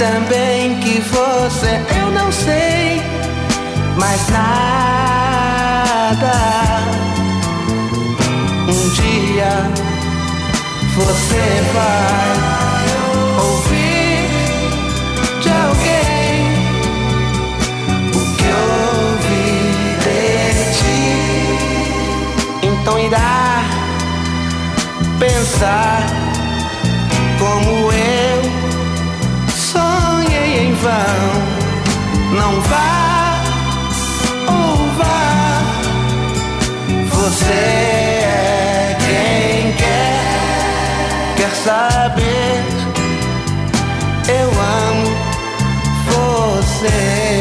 também que você, eu não sei mais nada. Um dia você vai ouvir de alguém o que ouvi de ti. Então irá pensar vão. Não vá ou vá, você é quem quer, quer saber. Eu amo você.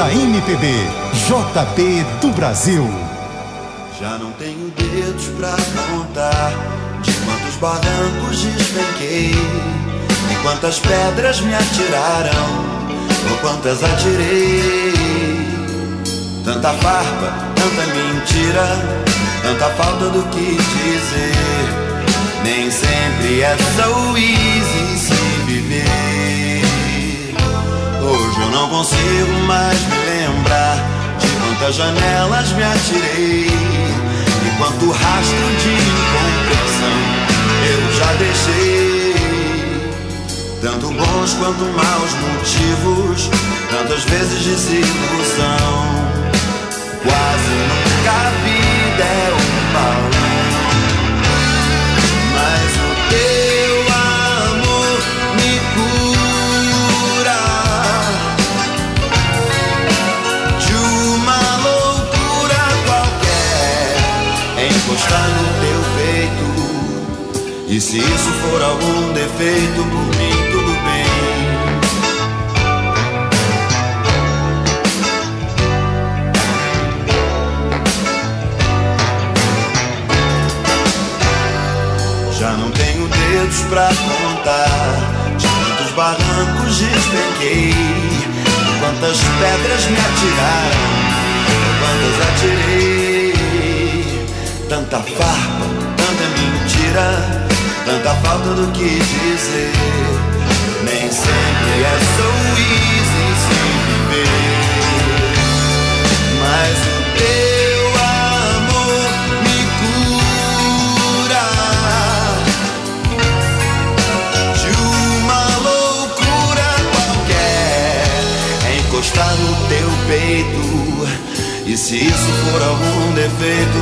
Da MPB, JP do Brasil. Já não tenho dedos pra contar de quantos barrancos despenquei, e quantas pedras me atiraram, ou quantas atirei. Tanta farpa, tanta mentira, tanta falta do que dizer. Nem sempre é so easy não consigo mais me lembrar de quantas janelas me atirei e quanto rastro de incompreensão eu já deixei. Tanto bons quanto maus motivos, tantas vezes desilusão. Quase nunca a vida é um balão. E se isso for algum defeito, por mim tudo bem. Já não tenho dedos pra contar de quantos barrancos despenquei, de quantas pedras me atiraram, de quantas atirei. Tanta farpa, tanta mentira, tanta falta do que dizer. Nem sempre é so easy se viver. Mas o teu amor me cura de uma loucura qualquer. É encostar no teu peito. E se isso for algum defeito,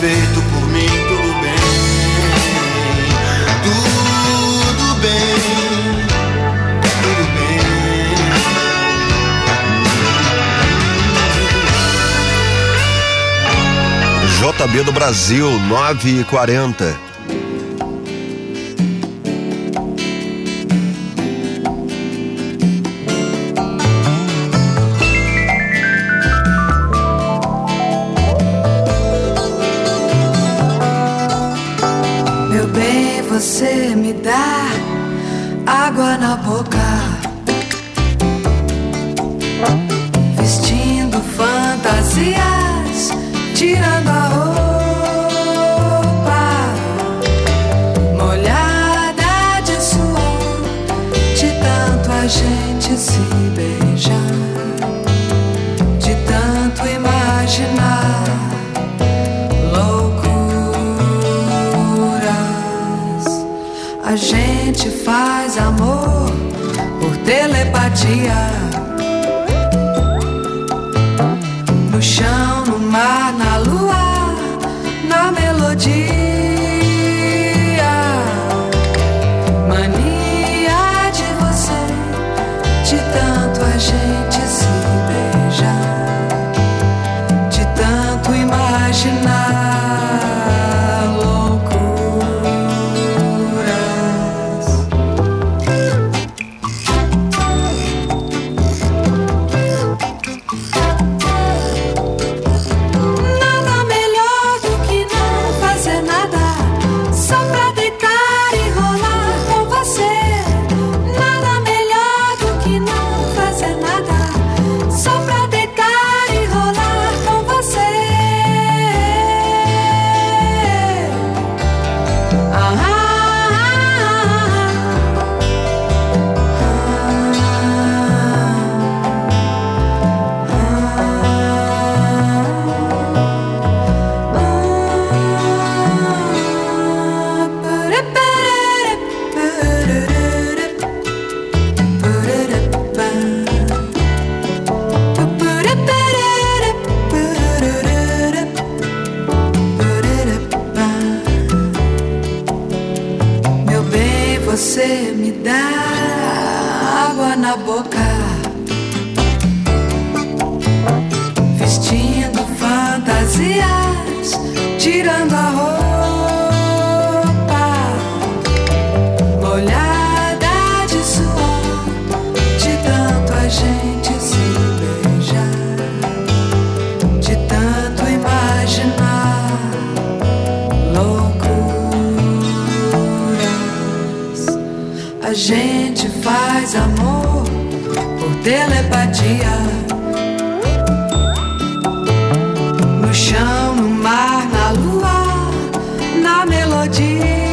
feito por mim, tudo bem, tudo bem, tudo bem. JB do Brasil, nove quarenta. faz amor por telepatia. melodias.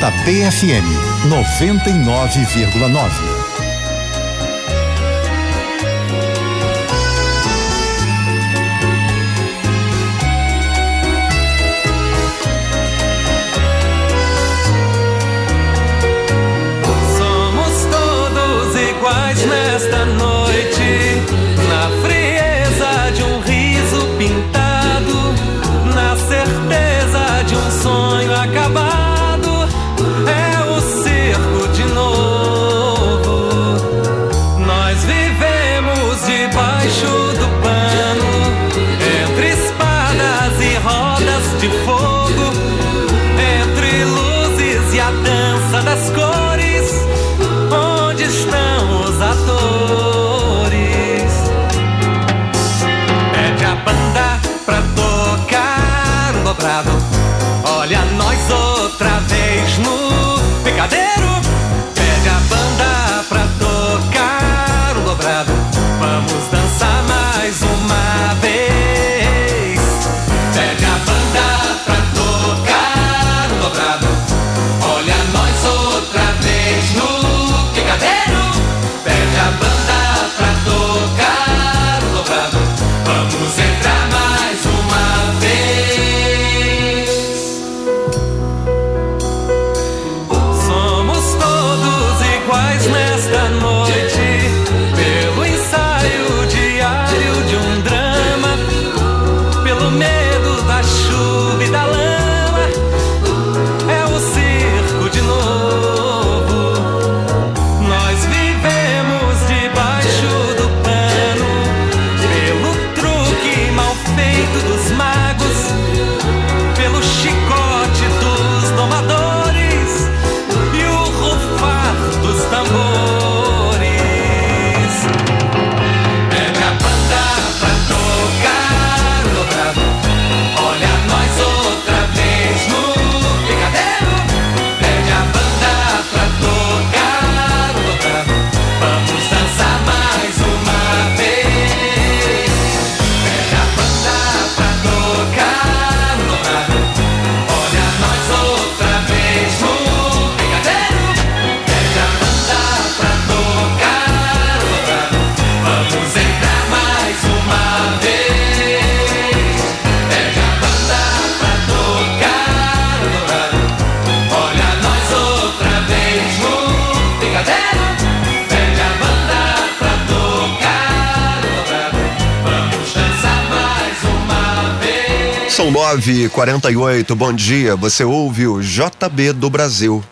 JBFM 99,9. 9 48 Bom dia, você ouve o JB do Brasil.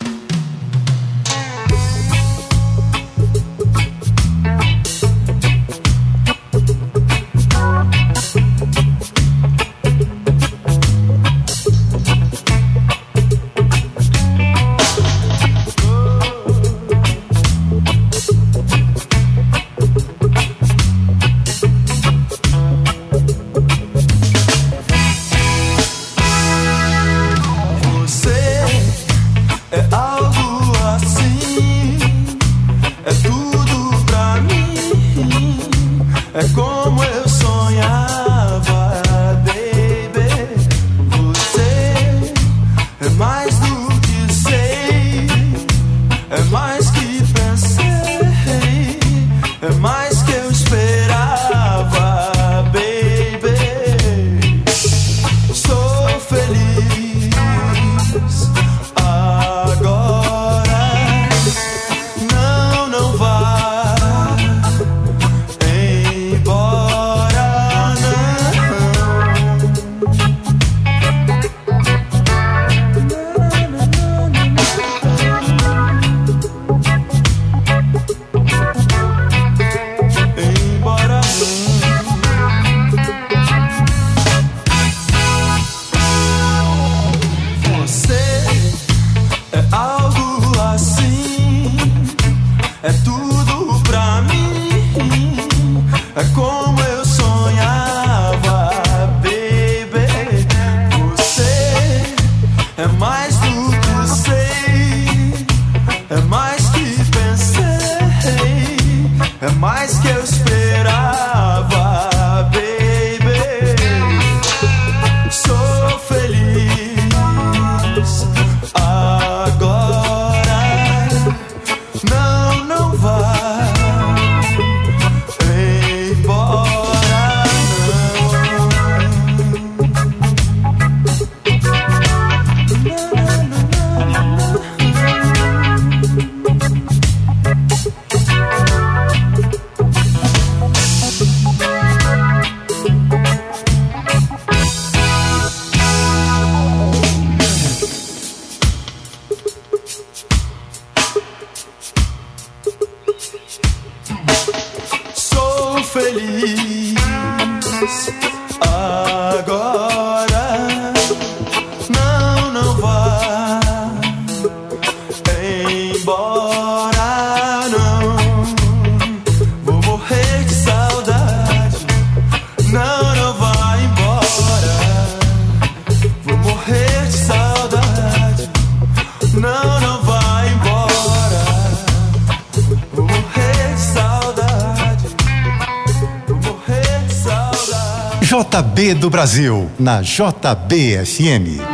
JB do Brasil, na JBFM.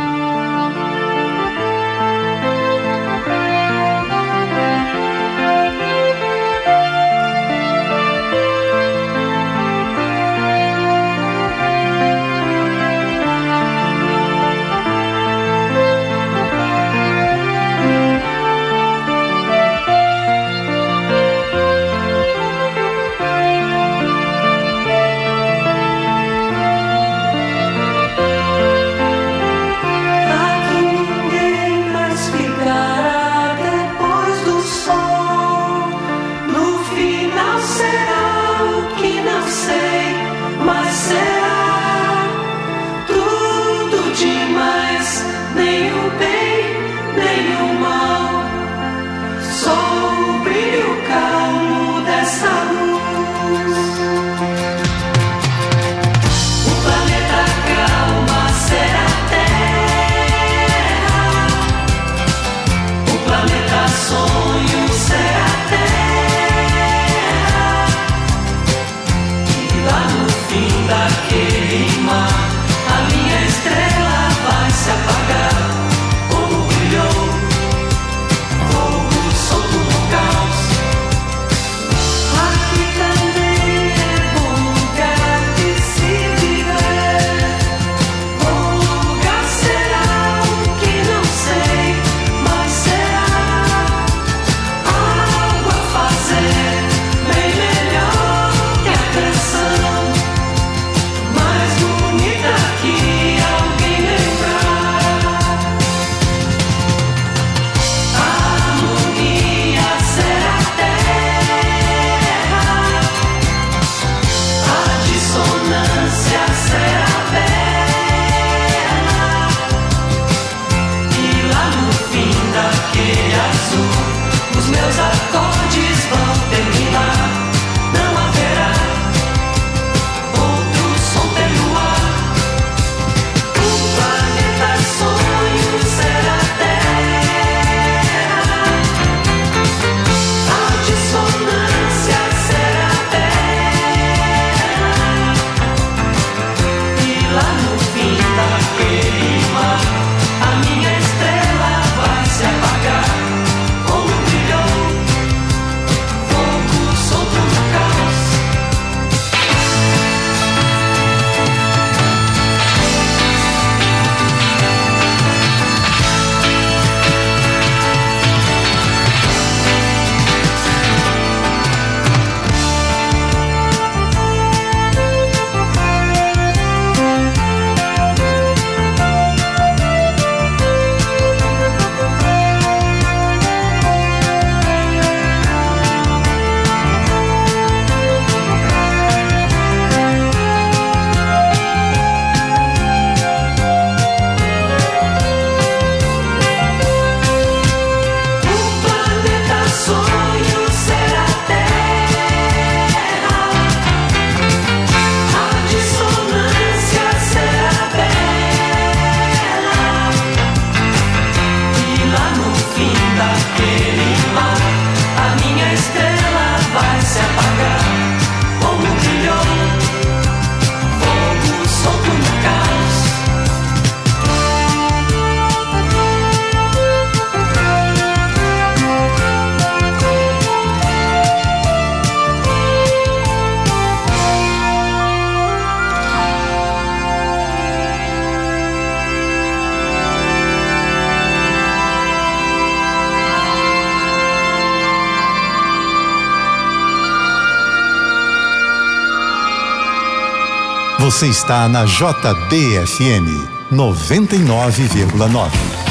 Você está na JBFM 99,9.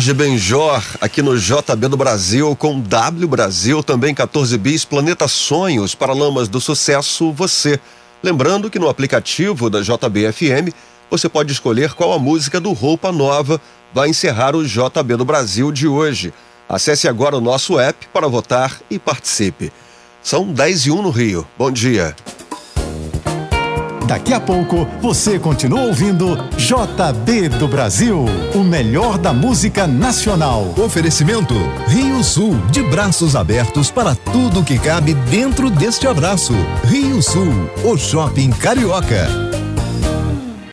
Jorge Benjor, aqui no JB do Brasil, com W Brasil, também 14 bis, Planeta Sonhos, Paralamas do Sucesso, você. Lembrando que no aplicativo da JBFM, você pode escolher qual a música do Roupa Nova vai encerrar o JB do Brasil de hoje. Acesse agora o nosso app para votar e participe. São 10 e 1 no Rio. Bom dia. Daqui a pouco você continua ouvindo JB do Brasil, o melhor da música nacional. Oferecimento Rio Sul, de braços abertos para tudo que cabe dentro deste abraço. Rio Sul, o shopping carioca.